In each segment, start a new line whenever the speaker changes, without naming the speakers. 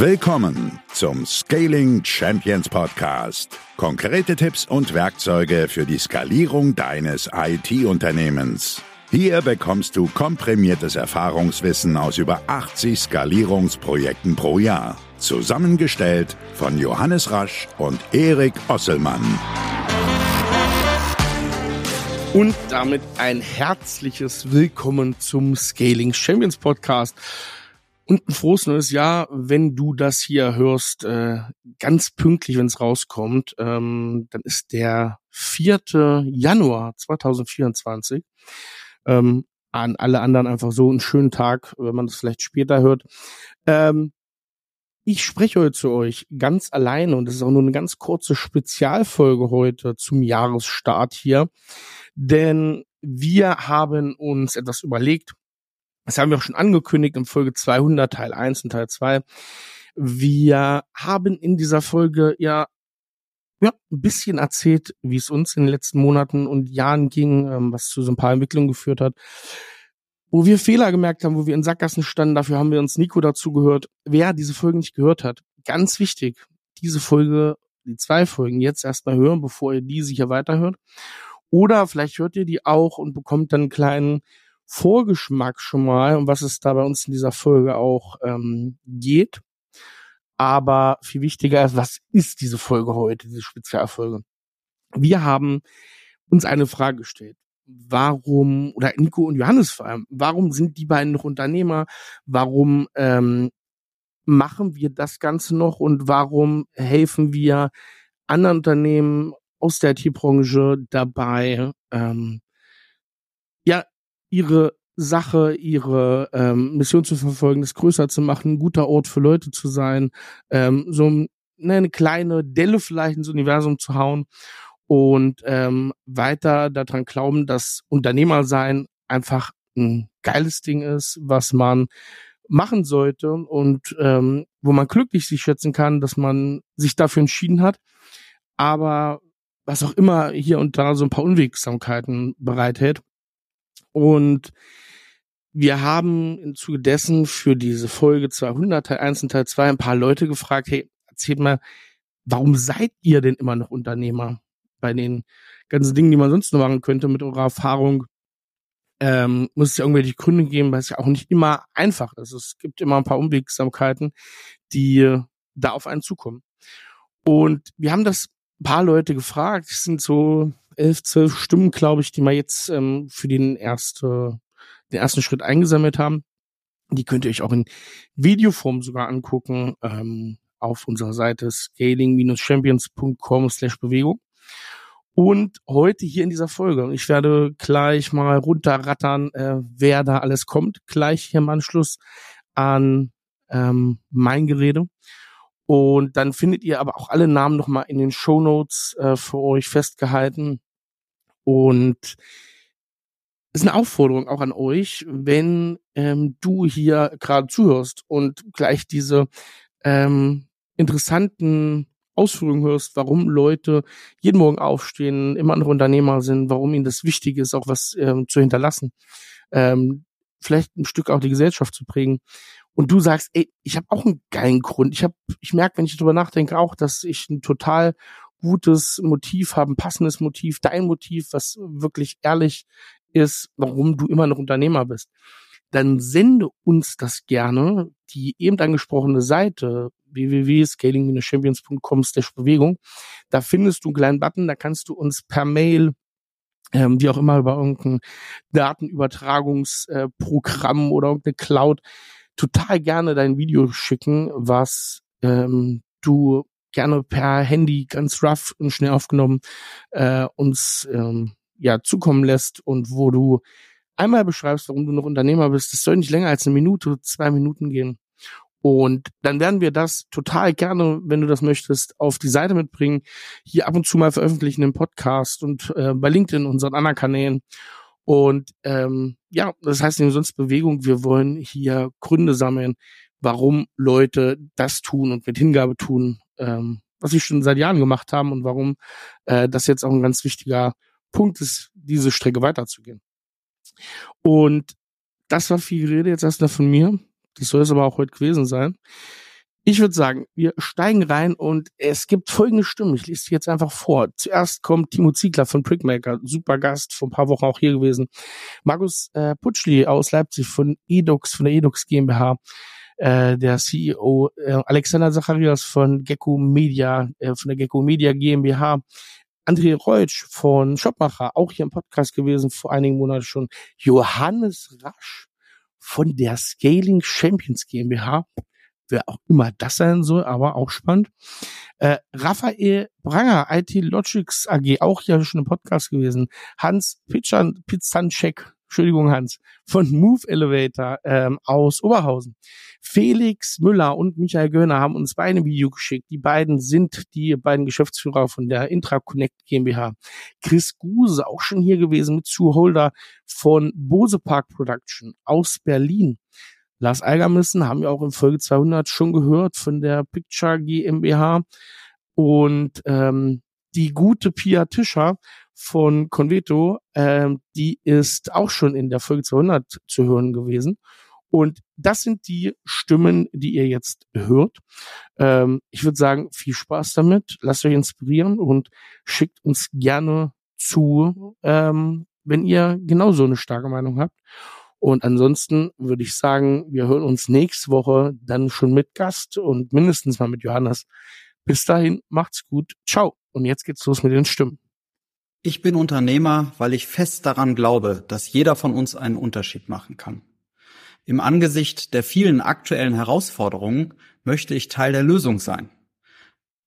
Willkommen zum Scaling Champions Podcast. Konkrete Tipps und Werkzeuge für die Skalierung deines IT-Unternehmens. Hier bekommst du komprimiertes Erfahrungswissen aus über 80 Skalierungsprojekten pro Jahr. Zusammengestellt von Johannes Rasch und Erik Osselmann.
Und damit ein herzliches Willkommen zum Scaling Champions Podcast. Und ein frohes neues Jahr, wenn du das hier hörst, äh, ganz pünktlich, wenn es rauskommt. Ähm, dann ist der 4. Januar 2024. Ähm, an alle anderen einfach so einen schönen Tag, wenn man das vielleicht später hört. Ähm, ich spreche heute zu euch ganz alleine und es ist auch nur eine ganz kurze Spezialfolge heute zum Jahresstart hier, denn wir haben uns etwas überlegt, das haben wir auch schon angekündigt in Folge 200, Teil 1 und Teil 2. Wir haben in dieser Folge ja ja, ein bisschen erzählt, wie es uns in den letzten Monaten und Jahren ging, ähm, was zu so ein paar Entwicklungen geführt hat, wo wir Fehler gemerkt haben, wo wir in Sackgassen standen. Dafür haben wir uns Nico dazu gehört. Wer diese Folge nicht gehört hat, ganz wichtig, diese Folge, die zwei Folgen jetzt erstmal hören, bevor ihr die sicher weiterhört. Oder vielleicht hört ihr die auch und bekommt dann einen kleinen Vorgeschmack schon mal, um was es da bei uns in dieser Folge auch ähm, geht. Aber viel wichtiger ist, was ist diese Folge heute, diese Spezialfolge? Wir haben uns eine Frage gestellt. Warum, oder Nico und Johannes vor allem, warum sind die beiden noch Unternehmer? Warum ähm, machen wir das Ganze noch und warum helfen wir anderen Unternehmen aus der IT-Branche dabei, ähm, ihre Sache, ihre ähm, Mission zu verfolgen, das größer zu machen, ein guter Ort für Leute zu sein, ähm, so ne, eine kleine Delle vielleicht ins Universum zu hauen und ähm, weiter daran glauben, dass Unternehmer sein einfach ein geiles Ding ist, was man machen sollte und ähm, wo man glücklich sich schätzen kann, dass man sich dafür entschieden hat, aber was auch immer hier und da so ein paar Unwegsamkeiten bereithält. Und wir haben im Zuge dessen für diese Folge 200, Teil 1 und Teil 2 ein paar Leute gefragt, hey, erzählt mal, warum seid ihr denn immer noch Unternehmer? Bei den ganzen Dingen, die man sonst noch machen könnte mit eurer Erfahrung, ähm, muss es ja irgendwelche Gründe geben, weil es ja auch nicht immer einfach ist. Es gibt immer ein paar Unwegsamkeiten, die da auf einen zukommen. Und wir haben das paar Leute gefragt. Es sind so elf, zwölf Stimmen, glaube ich, die wir jetzt ähm, für den, erste, den ersten Schritt eingesammelt haben. Die könnt ihr euch auch in Videoform sogar angucken ähm, auf unserer Seite scaling-champions.com slash Bewegung. Und heute hier in dieser Folge, ich werde gleich mal runterrattern, äh, wer da alles kommt, gleich hier im Anschluss an ähm, mein Gerede. Und dann findet ihr aber auch alle Namen nochmal in den Show Notes äh, für euch festgehalten. Und ist eine Aufforderung auch an euch, wenn ähm, du hier gerade zuhörst und gleich diese ähm, interessanten Ausführungen hörst, warum Leute jeden Morgen aufstehen, immer noch Unternehmer sind, warum ihnen das wichtig ist, auch was ähm, zu hinterlassen, ähm, vielleicht ein Stück auch die Gesellschaft zu prägen und du sagst, ey, ich habe auch einen geilen Grund. Ich habe, ich merke, wenn ich darüber nachdenke, auch, dass ich ein total gutes Motiv habe, ein passendes Motiv, dein Motiv, was wirklich ehrlich ist, warum du immer noch Unternehmer bist. Dann sende uns das gerne, die eben angesprochene Seite www.scaling-champions.com Bewegung. Da findest du einen kleinen Button, da kannst du uns per Mail ähm, wie auch immer über irgendein Datenübertragungsprogramm äh, oder irgendeine Cloud total gerne dein Video schicken, was ähm, du gerne per Handy ganz rough und schnell aufgenommen äh, uns ähm, ja zukommen lässt und wo du einmal beschreibst, warum du noch Unternehmer bist. Das soll nicht länger als eine Minute, zwei Minuten gehen. Und dann werden wir das total gerne, wenn du das möchtest, auf die Seite mitbringen. Hier ab und zu mal veröffentlichen im Podcast und äh, bei LinkedIn, unseren anderen Kanälen. Und ähm, ja, das heißt nicht sonst Bewegung. Wir wollen hier Gründe sammeln, warum Leute das tun und mit Hingabe tun, ähm, was sie schon seit Jahren gemacht haben und warum äh, das jetzt auch ein ganz wichtiger Punkt ist, diese Strecke weiterzugehen. Und das war viel Rede jetzt erstmal von mir. Das soll es aber auch heute gewesen sein. Ich würde sagen, wir steigen rein und es gibt folgende Stimmen. Ich lese sie jetzt einfach vor. Zuerst kommt Timo Ziegler von Prickmaker, super Gast, vor ein paar Wochen auch hier gewesen. Markus äh, Putschli aus Leipzig von Edux, von der Edux GmbH. Äh, der CEO äh, Alexander Zacharias von Gecko Media, äh, von der Gecko Media GmbH. André Reutsch von Shopmacher, auch hier im Podcast gewesen, vor einigen Monaten schon. Johannes Rasch von der Scaling Champions GmbH wer auch immer das sein soll, aber auch spannend. Äh, Raphael Branger, IT Logics AG, auch ja schon im Podcast gewesen. Hans Pizzan, Pizzancheck, Entschuldigung Hans, von Move Elevator ähm, aus Oberhausen. Felix Müller und Michael Göhner haben uns beide Video geschickt. Die beiden sind die beiden Geschäftsführer von der Intraconnect GmbH. Chris Guse, auch schon hier gewesen mit Zuholder von Bose Park Production aus Berlin. Lars Algermissen haben wir auch in Folge 200 schon gehört von der Picture GmbH und ähm, die gute Pia Tischer von Conveto, ähm, die ist auch schon in der Folge 200 zu hören gewesen. Und das sind die Stimmen, die ihr jetzt hört. Ähm, ich würde sagen, viel Spaß damit. Lasst euch inspirieren und schickt uns gerne zu, ähm, wenn ihr genauso eine starke Meinung habt. Und ansonsten würde ich sagen, wir hören uns nächste Woche dann schon mit Gast und mindestens mal mit Johannes. Bis dahin, macht's gut. Ciao. Und jetzt geht's los mit den Stimmen.
Ich bin Unternehmer, weil ich fest daran glaube, dass jeder von uns einen Unterschied machen kann. Im Angesicht der vielen aktuellen Herausforderungen möchte ich Teil der Lösung sein.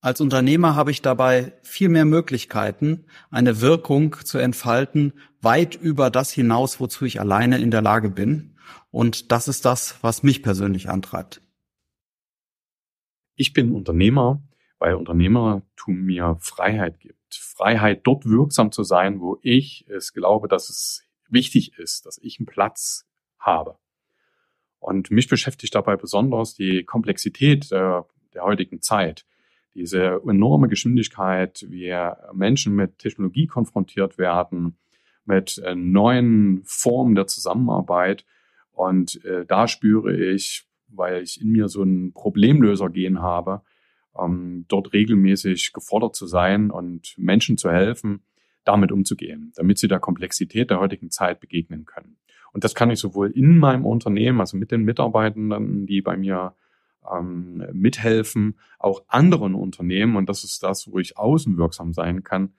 Als Unternehmer habe ich dabei viel mehr Möglichkeiten, eine Wirkung zu entfalten, weit über das hinaus, wozu ich alleine in der Lage bin. Und das ist das, was mich persönlich antreibt.
Ich bin Unternehmer, weil Unternehmertum mir Freiheit gibt. Freiheit, dort wirksam zu sein, wo ich es glaube, dass es wichtig ist, dass ich einen Platz habe. Und mich beschäftigt dabei besonders die Komplexität der, der heutigen Zeit diese enorme Geschwindigkeit, wie Menschen mit Technologie konfrontiert werden, mit äh, neuen Formen der Zusammenarbeit. Und äh, da spüre ich, weil ich in mir so ein Problemlöser-Gen habe, ähm, dort regelmäßig gefordert zu sein und Menschen zu helfen, damit umzugehen, damit sie der Komplexität der heutigen Zeit begegnen können. Und das kann ich sowohl in meinem Unternehmen, also mit den Mitarbeitenden, die bei mir ähm, mithelfen, auch anderen Unternehmen, und das ist das, wo ich außenwirksam sein kann,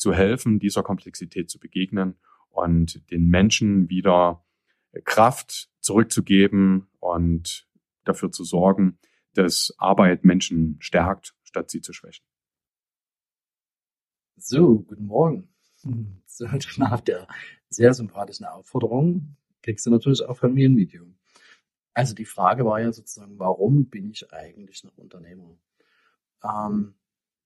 zu helfen, dieser Komplexität zu begegnen und den Menschen wieder Kraft zurückzugeben und dafür zu sorgen, dass Arbeit Menschen stärkt, statt sie zu schwächen.
So, guten Morgen. So, nach der sehr sympathischen Aufforderung kriegst du natürlich auch von mir ein Video. Also die Frage war ja sozusagen, warum bin ich eigentlich noch Unternehmer? Ähm,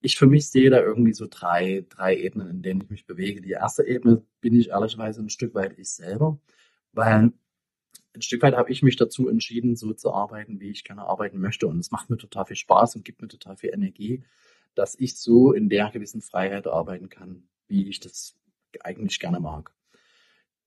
ich für mich sehe da irgendwie so drei, drei Ebenen, in denen ich mich bewege. Die erste Ebene bin ich ehrlicherweise ein Stück weit ich selber, weil ein Stück weit habe ich mich dazu entschieden, so zu arbeiten, wie ich gerne arbeiten möchte. Und es macht mir total viel Spaß und gibt mir total viel Energie, dass ich so in der gewissen Freiheit arbeiten kann, wie ich das eigentlich gerne mag.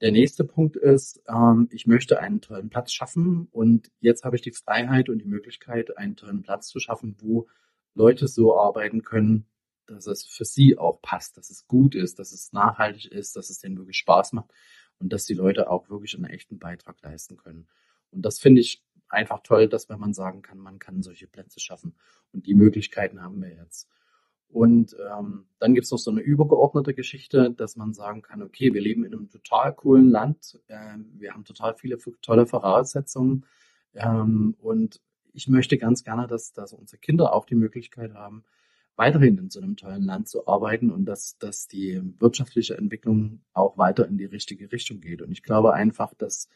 Der nächste Punkt ist, ähm, ich möchte einen tollen Platz schaffen und jetzt habe ich die Freiheit und die Möglichkeit, einen tollen Platz zu schaffen, wo Leute so arbeiten können, dass es für sie auch passt, dass es gut ist, dass es nachhaltig ist, dass es denen wirklich Spaß macht und dass die Leute auch wirklich einen echten Beitrag leisten können. Und das finde ich einfach toll, dass wenn man sagen kann, man kann solche Plätze schaffen. Und die Möglichkeiten haben wir jetzt. Und ähm, dann gibt es noch so eine übergeordnete Geschichte, dass man sagen kann, okay, wir leben in einem total coolen Land, ähm, wir haben total viele tolle Voraussetzungen ähm, und ich möchte ganz gerne, dass, dass unsere Kinder auch die Möglichkeit haben, weiterhin in so einem tollen Land zu arbeiten und dass, dass die wirtschaftliche Entwicklung auch weiter in die richtige Richtung geht. Und ich glaube einfach, dass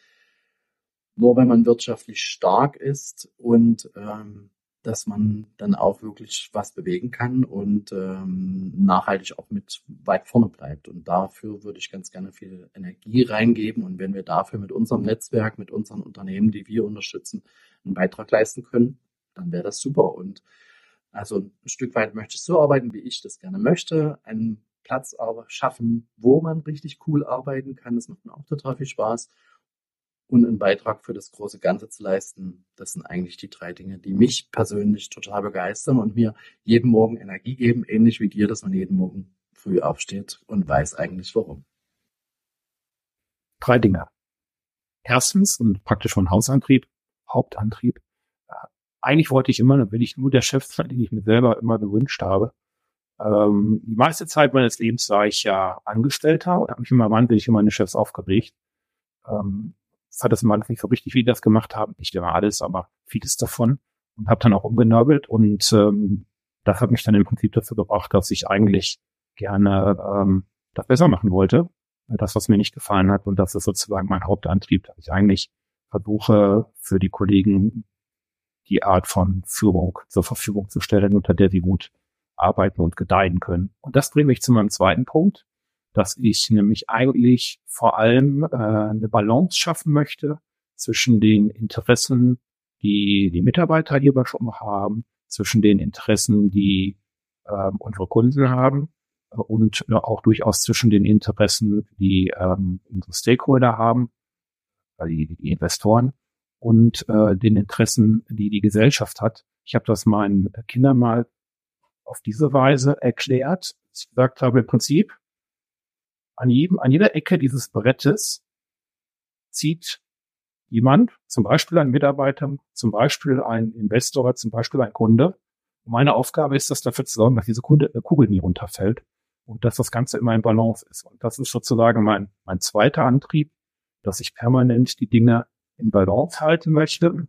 nur wenn man wirtschaftlich stark ist und ähm, dass man dann auch wirklich was bewegen kann und ähm, nachhaltig auch mit weit vorne bleibt. Und dafür würde ich ganz gerne viel Energie reingeben. Und wenn wir dafür mit unserem Netzwerk, mit unseren Unternehmen, die wir unterstützen, einen Beitrag leisten können, dann wäre das super. Und also ein Stück weit möchte ich so arbeiten, wie ich das gerne möchte. Einen Platz aber schaffen, wo man richtig cool arbeiten kann. Das macht mir auch total viel Spaß. Und einen Beitrag für das große Ganze zu leisten. Das sind eigentlich die drei Dinge, die mich persönlich total begeistern und mir jeden Morgen Energie geben, ähnlich wie dir, dass man jeden Morgen früh aufsteht und weiß eigentlich warum.
Drei Dinge. Erstens, und praktisch von Hausantrieb, Hauptantrieb. Äh, eigentlich wollte ich immer, dann will ich nur der Chef sein, den ich mir selber immer gewünscht habe. Ähm, die meiste Zeit meines Lebens war ich ja Angestellter und habe mich immer wahnsinnig für meine Chefs aufgeregt. Ähm, hat das immer nicht so richtig, wie die das gemacht haben. Nicht immer alles, aber vieles davon. Und habe dann auch umgenörgelt und ähm, das hat mich dann im Prinzip dazu gebracht, dass ich eigentlich gerne ähm, das besser machen wollte. Das, was mir nicht gefallen hat. Und das ist sozusagen mein Hauptantrieb, dass ich eigentlich versuche, für die Kollegen die Art von Führung zur Verfügung zu stellen, unter der sie gut arbeiten und gedeihen können. Und das bringt mich zu meinem zweiten Punkt dass ich nämlich eigentlich vor allem äh, eine Balance schaffen möchte zwischen den Interessen, die die Mitarbeiter hierbei schon haben, zwischen den Interessen, die äh, unsere Kunden haben äh, und äh, auch durchaus zwischen den Interessen, die ähm, unsere Stakeholder haben, äh, die, die Investoren und äh, den Interessen, die die Gesellschaft hat. Ich habe das meinen Kindern mal auf diese Weise erklärt. Ich gesagt habe, im Prinzip, an jedem, an jeder Ecke dieses Brettes zieht jemand, zum Beispiel ein Mitarbeiter, zum Beispiel ein Investor, zum Beispiel ein Kunde. Und meine Aufgabe ist es, dafür zu sorgen, dass diese äh, Kugel nie runterfällt und dass das Ganze immer in Balance ist. Und das ist sozusagen mein, mein zweiter Antrieb, dass ich permanent die Dinge in Balance halten möchte.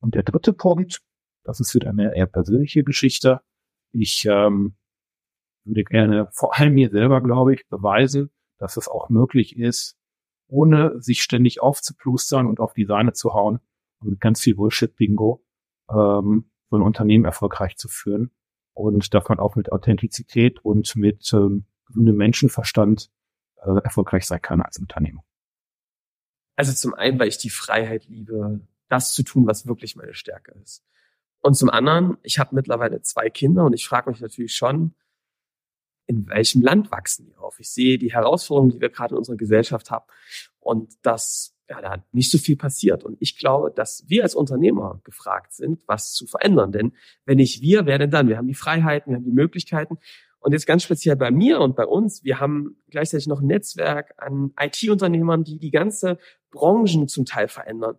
Und der dritte Punkt, das ist wieder eine eher persönliche Geschichte. Ich ähm, würde gerne vor allem mir selber, glaube ich, beweisen, dass es auch möglich ist, ohne sich ständig aufzuplustern und auf die Sahne zu hauen und mit ganz viel Bullshit-Bingo ähm, so ein Unternehmen erfolgreich zu führen und davon auch mit Authentizität und mit ähm, gesundem Menschenverstand äh, erfolgreich sein kann als Unternehmer.
Also zum einen, weil ich die Freiheit liebe, das zu tun, was wirklich meine Stärke ist. Und zum anderen, ich habe mittlerweile zwei Kinder und ich frage mich natürlich schon, in welchem Land wachsen die auf? Ich sehe die Herausforderungen, die wir gerade in unserer Gesellschaft haben und dass ja, da nicht so viel passiert. Und ich glaube, dass wir als Unternehmer gefragt sind, was zu verändern. Denn wenn nicht wir, wer denn dann? Wir haben die Freiheiten, wir haben die Möglichkeiten. Und jetzt ganz speziell bei mir und bei uns, wir haben gleichzeitig noch ein Netzwerk an IT-Unternehmern, die die ganze Branchen zum Teil verändern.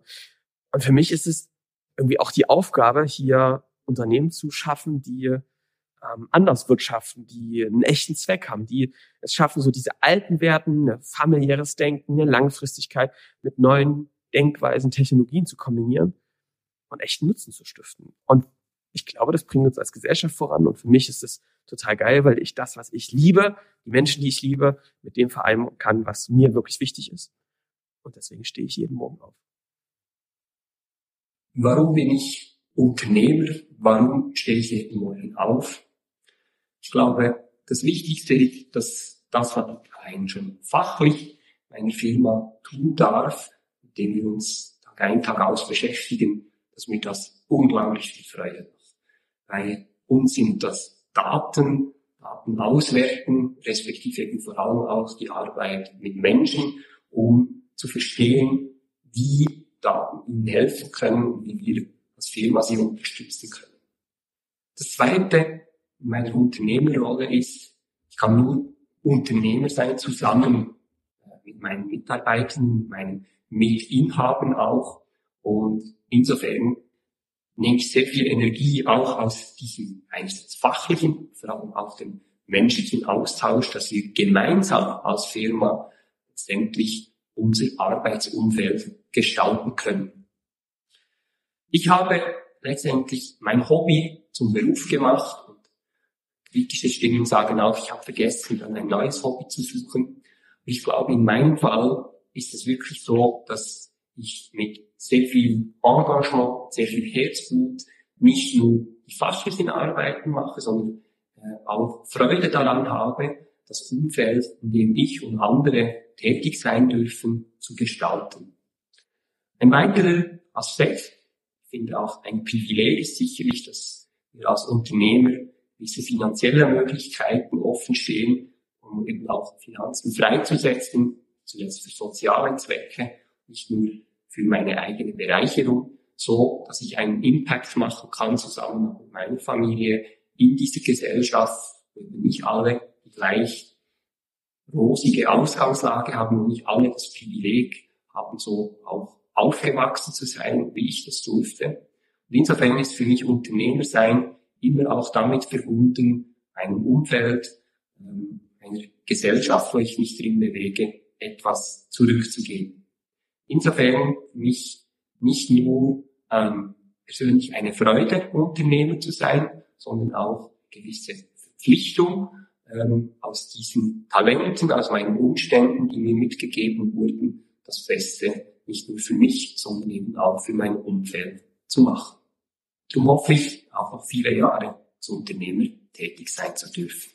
Und für mich ist es irgendwie auch die Aufgabe, hier Unternehmen zu schaffen, die ähm, anders wirtschaften, die einen echten Zweck haben, die es schaffen, so diese alten Werten, ein familiäres Denken, eine Langfristigkeit mit neuen Denkweisen, Technologien zu kombinieren und echten Nutzen zu stiften. Und ich glaube, das bringt uns als Gesellschaft voran. Und für mich ist es total geil, weil ich das, was ich liebe, die Menschen, die ich liebe, mit dem vereinen kann, was mir wirklich wichtig ist. Und deswegen stehe ich jeden Morgen auf.
Warum bin ich Unternehmer? Warum stehe ich jeden Morgen auf? Ich glaube, das Wichtigste ist, dass das, was ein schon fachlich eine Firma tun darf, mit dem wir uns Tag ein, Tag aus beschäftigen, dass mir das unglaublich viel Freude macht. Bei uns sind das Daten, Daten auswerten, respektive eben vor allem auch die Arbeit mit Menschen, um zu verstehen, wie Daten ihnen helfen können und wie wir als Firma sie unterstützen können. Das zweite meine Unternehmerrolle ist, ich kann nur Unternehmer sein, zusammen äh, mit meinen Mitarbeitern, mit meinen Mitinhabern auch. Und insofern nehme ich sehr viel Energie auch aus diesem einerseits fachlichen, vor allem auch dem menschlichen Austausch, dass wir gemeinsam als Firma letztendlich unser Arbeitsumfeld gestalten können. Ich habe letztendlich mein Hobby zum Beruf gemacht kritische Stimmen sagen auch, ich habe vergessen, dann ein neues Hobby zu suchen. Ich glaube, in meinem Fall ist es wirklich so, dass ich mit sehr viel Engagement, sehr viel Herzblut nicht nur die fachlichen Arbeiten mache, sondern äh, auch Freude daran habe, das Umfeld, in dem ich und andere tätig sein dürfen, zu gestalten. Ein weiterer Aspekt, ich finde auch ein Privileg ist sicherlich, dass wir als Unternehmer gewisse finanzielle Möglichkeiten offen stehen, um eben auch Finanzen freizusetzen, zuletzt für soziale Zwecke. nicht nur für meine eigene Bereicherung, so dass ich einen Impact machen kann zusammen mit meiner Familie in dieser Gesellschaft, wenn nicht alle die gleich rosige Ausgangslage haben und nicht alle das Privileg haben, so auch aufgewachsen zu sein, wie ich das durfte. Und insofern ist für mich Unternehmer sein immer auch damit verbunden, einem Umfeld, ähm, einer Gesellschaft, wo ich mich drin bewege, etwas zurückzugeben. Insofern für mich nicht nur ähm, persönlich eine Freude, Unternehmer zu sein, sondern auch gewisse Verpflichtung ähm, aus diesen Talenten, aus meinen Umständen, die mir mitgegeben wurden, das Beste nicht nur für mich, sondern eben auch für mein Umfeld zu machen. Darum hoffe ich, auch noch viele Jahre als Unternehmer tätig sein zu dürfen.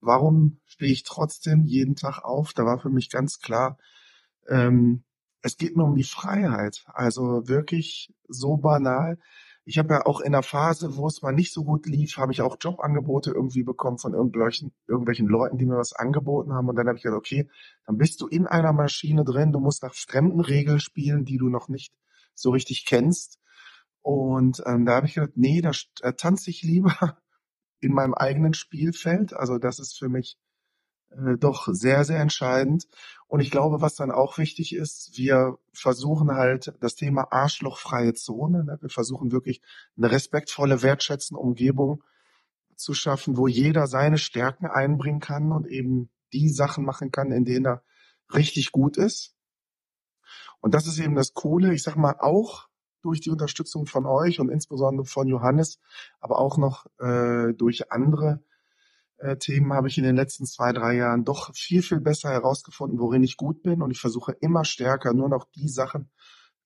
Warum stehe ich trotzdem jeden Tag auf? Da war für mich ganz klar, ähm, es geht mir um die Freiheit. Also wirklich so banal. Ich habe ja auch in der Phase, wo es mal nicht so gut lief, habe ich auch Jobangebote irgendwie bekommen von irgendwelchen, irgendwelchen Leuten, die mir was angeboten haben. Und dann habe ich gedacht, okay, dann bist du in einer Maschine drin, du musst nach fremden Regeln spielen, die du noch nicht so richtig kennst. Und ähm, da habe ich gedacht, nee, da äh, tanze ich lieber in meinem eigenen Spielfeld. Also das ist für mich äh, doch sehr, sehr entscheidend. Und ich glaube, was dann auch wichtig ist, wir versuchen halt das Thema arschlochfreie Zone. Ne? Wir versuchen wirklich eine respektvolle, wertschätzende Umgebung zu schaffen, wo jeder seine Stärken einbringen kann und eben die Sachen machen kann, in denen er richtig gut ist. Und das ist eben das Coole. Ich sag mal auch durch die Unterstützung von euch und insbesondere von Johannes, aber auch noch äh, durch andere äh, Themen habe ich in den letzten zwei, drei Jahren doch viel, viel besser herausgefunden, worin ich gut bin. Und ich versuche immer stärker nur noch die Sachen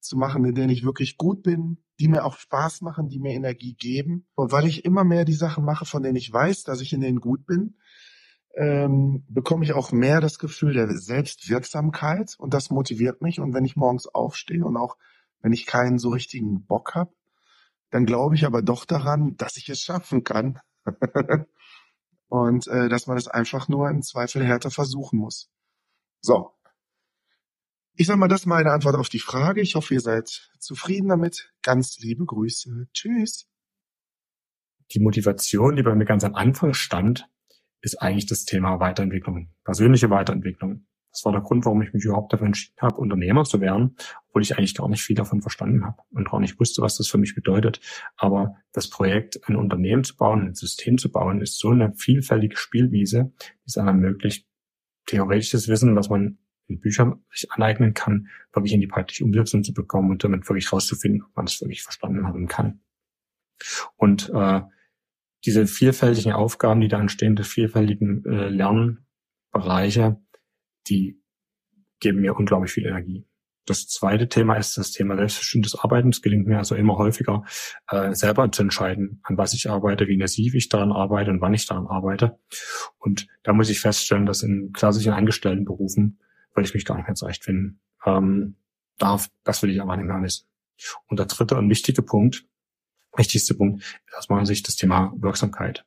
zu machen, in denen ich wirklich gut bin, die mir auch Spaß machen, die mir Energie geben. Und weil ich immer mehr die Sachen mache, von denen ich weiß, dass ich in denen gut bin, ähm, bekomme ich auch mehr das Gefühl der Selbstwirksamkeit und das motiviert mich. Und wenn ich morgens aufstehe und auch wenn ich keinen so richtigen Bock habe, dann glaube ich aber doch daran, dass ich es schaffen kann. und äh, dass man es einfach nur im Zweifel härter versuchen muss. So. Ich sag mal, das ist meine Antwort auf die Frage. Ich hoffe, ihr seid zufrieden damit. Ganz liebe Grüße. Tschüss.
Die Motivation, die bei mir ganz am Anfang stand, ist eigentlich das Thema Weiterentwicklung, persönliche Weiterentwicklung. Das war der Grund, warum ich mich überhaupt dafür entschieden habe, Unternehmer zu werden, obwohl ich eigentlich gar nicht viel davon verstanden habe und auch nicht wusste, was das für mich bedeutet. Aber das Projekt, ein Unternehmen zu bauen, ein System zu bauen, ist so eine vielfältige Spielwiese, die es einem ermöglicht, theoretisches Wissen, was man in Büchern sich aneignen kann, wirklich in die praktische Umsetzung zu bekommen und damit wirklich rauszufinden, ob man es wirklich verstanden haben kann. Und äh, diese vielfältigen Aufgaben, die da entstehen, die vielfältigen äh, Lernbereiche, die geben mir unglaublich viel Energie. Das zweite Thema ist das Thema selbstbestimmtes Arbeiten. Es gelingt mir also immer häufiger, äh, selber zu entscheiden, an was ich arbeite, wie intensiv ich daran arbeite und wann ich daran arbeite. Und da muss ich feststellen, dass in klassischen Angestelltenberufen würde ich mich gar nicht mehr zurechtfinden. Ähm, darf, das will ich aber nicht mehr wissen. Und der dritte und wichtige Punkt, wichtigste Punkt, ist aus meiner Sicht das Thema Wirksamkeit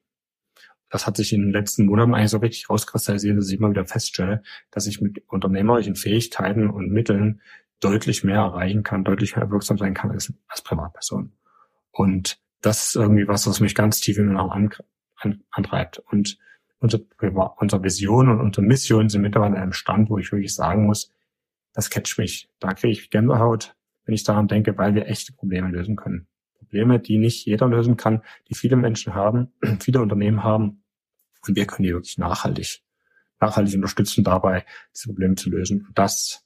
das hat sich in den letzten Monaten eigentlich so richtig rauskristallisiert, dass ich immer wieder feststelle, dass ich mit unternehmerischen Fähigkeiten und Mitteln deutlich mehr erreichen kann, deutlich mehr wirksam sein kann als, als Privatperson. Und das ist irgendwie was, was mich ganz tief in mir auch an, an, antreibt. Und unsere, unsere Vision und unsere Mission sind mittlerweile an einem Stand, wo ich wirklich sagen muss, das catcht mich. Da kriege ich Gänsehaut, wenn ich daran denke, weil wir echte Probleme lösen können. Probleme, die nicht jeder lösen kann, die viele Menschen haben, viele Unternehmen haben. Und wir können die wirklich nachhaltig, nachhaltig unterstützen dabei, diese Probleme zu lösen. Und das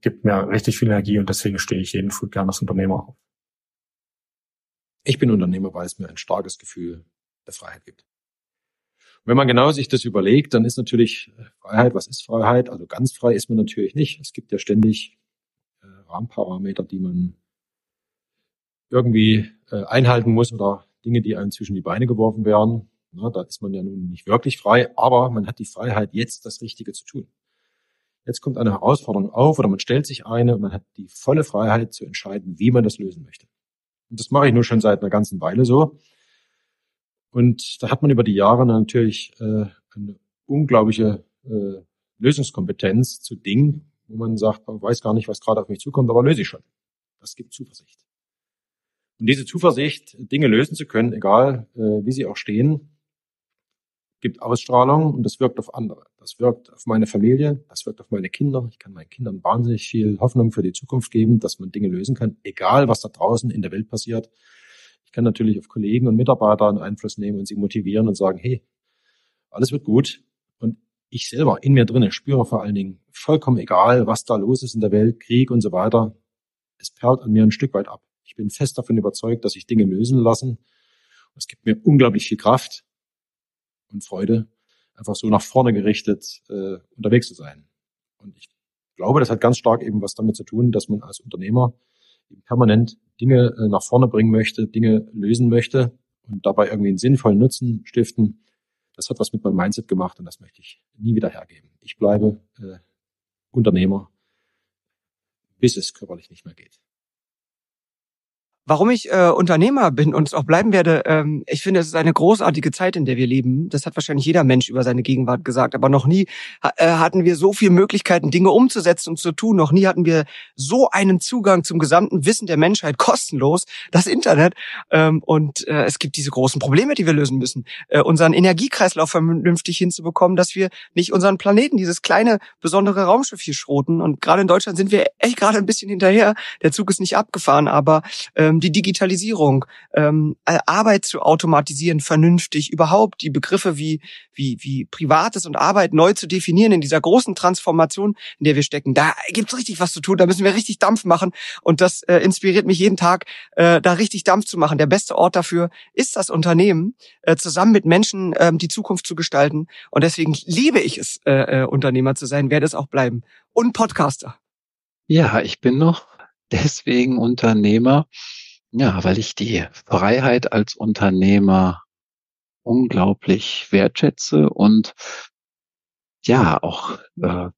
gibt mir richtig viel Energie und deswegen stehe ich jeden Früh gerne als Unternehmer auf.
Ich bin Unternehmer, weil es mir ein starkes Gefühl der Freiheit gibt. wenn man genau sich das überlegt, dann ist natürlich äh, Freiheit, was ist Freiheit? Also ganz frei ist man natürlich nicht. Es gibt ja ständig äh, Rahmenparameter, die man irgendwie äh, einhalten muss oder Dinge, die einem zwischen die Beine geworfen werden. Na, da ist man ja nun nicht wirklich frei, aber man hat die Freiheit, jetzt das Richtige zu tun. Jetzt kommt eine Herausforderung auf oder man stellt sich eine und man hat die volle Freiheit zu entscheiden, wie man das lösen möchte. Und das mache ich nur schon seit einer ganzen Weile so. Und da hat man über die Jahre natürlich äh, eine unglaubliche äh, Lösungskompetenz zu Dingen, wo man sagt, man weiß gar nicht, was gerade auf mich zukommt, aber löse ich schon. Das gibt Zuversicht. Und diese Zuversicht, Dinge lösen zu können, egal äh, wie sie auch stehen, gibt Ausstrahlung und das wirkt auf andere. Das wirkt auf meine Familie, das wirkt auf meine Kinder. Ich kann meinen Kindern wahnsinnig viel Hoffnung für die Zukunft geben, dass man Dinge lösen kann, egal was da draußen in der Welt passiert. Ich kann natürlich auf Kollegen und Mitarbeiter einen Einfluss nehmen und sie motivieren und sagen, hey, alles wird gut. Und ich selber in mir drinnen spüre vor allen Dingen vollkommen egal, was da los ist in der Welt, Krieg und so weiter. Es perlt an mir ein Stück weit ab. Ich bin fest davon überzeugt, dass sich Dinge lösen lassen. Es gibt mir unglaublich viel Kraft und Freude, einfach so nach vorne gerichtet äh, unterwegs zu sein. Und ich glaube, das hat ganz stark eben was damit zu tun, dass man als Unternehmer eben permanent Dinge äh, nach vorne bringen möchte, Dinge lösen möchte und dabei irgendwie einen sinnvollen Nutzen stiften. Das hat was mit meinem Mindset gemacht und das möchte ich nie wieder hergeben. Ich bleibe äh, Unternehmer, bis es körperlich nicht mehr geht.
Warum ich äh, Unternehmer bin und es auch bleiben werde, ähm, ich finde, es ist eine großartige Zeit, in der wir leben. Das hat wahrscheinlich jeder Mensch über seine Gegenwart gesagt, aber noch nie äh, hatten wir so viele Möglichkeiten, Dinge umzusetzen und zu tun. Noch nie hatten wir so einen Zugang zum gesamten Wissen der Menschheit kostenlos, das Internet. Ähm, und äh, es gibt diese großen Probleme, die wir lösen müssen. Äh, unseren Energiekreislauf vernünftig hinzubekommen, dass wir nicht unseren Planeten, dieses kleine, besondere Raumschiff hier schroten. Und gerade in Deutschland sind wir echt gerade ein bisschen hinterher. Der Zug ist nicht abgefahren, aber ähm, die Digitalisierung, ähm, äh, Arbeit zu automatisieren, vernünftig, überhaupt die Begriffe wie, wie, wie Privates und Arbeit neu zu definieren in dieser großen Transformation, in der wir stecken. Da gibt's richtig was zu tun, da müssen wir richtig Dampf machen und das äh, inspiriert mich jeden Tag, äh, da richtig Dampf zu machen. Der beste Ort dafür ist das Unternehmen, äh, zusammen mit Menschen äh, die Zukunft zu gestalten und deswegen liebe ich es, äh, äh, Unternehmer zu sein, werde es auch bleiben und Podcaster.
Ja, ich bin noch deswegen Unternehmer, ja, weil ich die Freiheit als Unternehmer unglaublich wertschätze und ja, auch äh,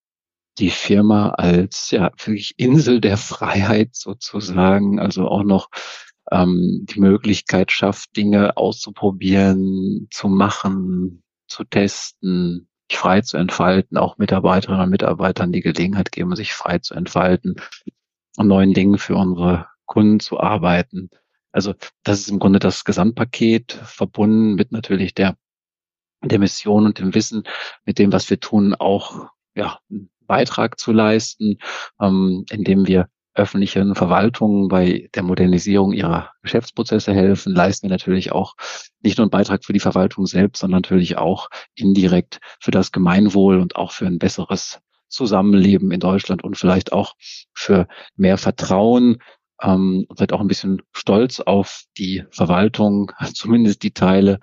die Firma als ja wirklich Insel der Freiheit sozusagen, also auch noch ähm, die Möglichkeit schafft, Dinge auszuprobieren, zu machen, zu testen, sich frei zu entfalten, auch Mitarbeiterinnen und Mitarbeitern die Gelegenheit geben, sich frei zu entfalten und neuen Dingen für unsere Kunden zu arbeiten. Also das ist im Grunde das Gesamtpaket verbunden mit natürlich der, der Mission und dem Wissen, mit dem, was wir tun, auch ja, einen Beitrag zu leisten, ähm, indem wir öffentlichen Verwaltungen bei der Modernisierung ihrer Geschäftsprozesse helfen, leisten wir natürlich auch nicht nur einen Beitrag für die Verwaltung selbst, sondern natürlich auch indirekt für das Gemeinwohl und auch für ein besseres Zusammenleben in Deutschland und vielleicht auch für mehr Vertrauen ähm, seid auch ein bisschen stolz auf die Verwaltung, zumindest die Teile,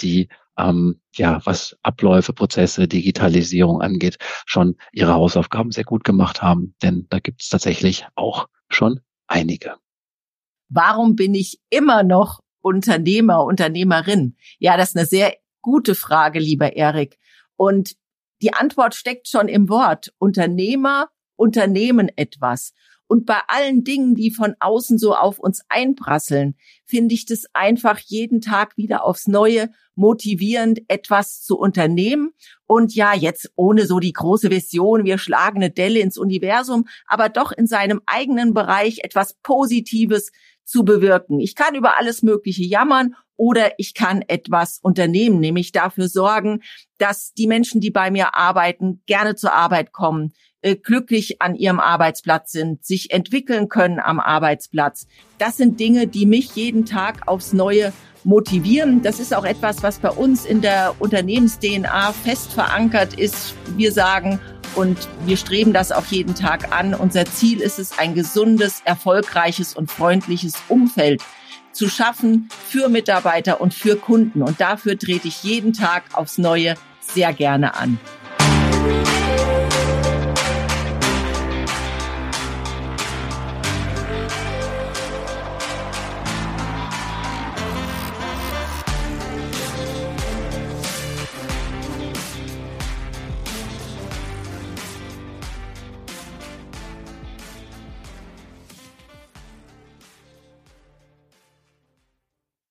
die ähm, ja, was Abläufe, Prozesse, Digitalisierung angeht, schon ihre Hausaufgaben sehr gut gemacht haben. Denn da gibt es tatsächlich auch schon einige.
Warum bin ich immer noch Unternehmer, Unternehmerin? Ja, das ist eine sehr gute Frage, lieber Erik. Und die Antwort steckt schon im Wort. Unternehmer unternehmen etwas. Und bei allen Dingen, die von außen so auf uns einprasseln, finde ich das einfach jeden Tag wieder aufs Neue motivierend, etwas zu unternehmen. Und ja, jetzt ohne so die große Vision, wir schlagen eine Delle ins Universum, aber doch in seinem eigenen Bereich etwas Positives zu bewirken. Ich kann über alles Mögliche jammern oder ich kann etwas unternehmen, nämlich dafür sorgen, dass die Menschen, die bei mir arbeiten, gerne zur Arbeit kommen, äh, glücklich an ihrem Arbeitsplatz sind, sich entwickeln können am Arbeitsplatz. Das sind Dinge, die mich jeden Tag aufs Neue motivieren. Das ist auch etwas, was bei uns in der Unternehmens-DNA fest verankert ist. Wir sagen, und wir streben das auch jeden Tag an. Unser Ziel ist es, ein gesundes, erfolgreiches und freundliches Umfeld zu schaffen für Mitarbeiter und für Kunden. Und dafür trete ich jeden Tag aufs Neue sehr gerne an.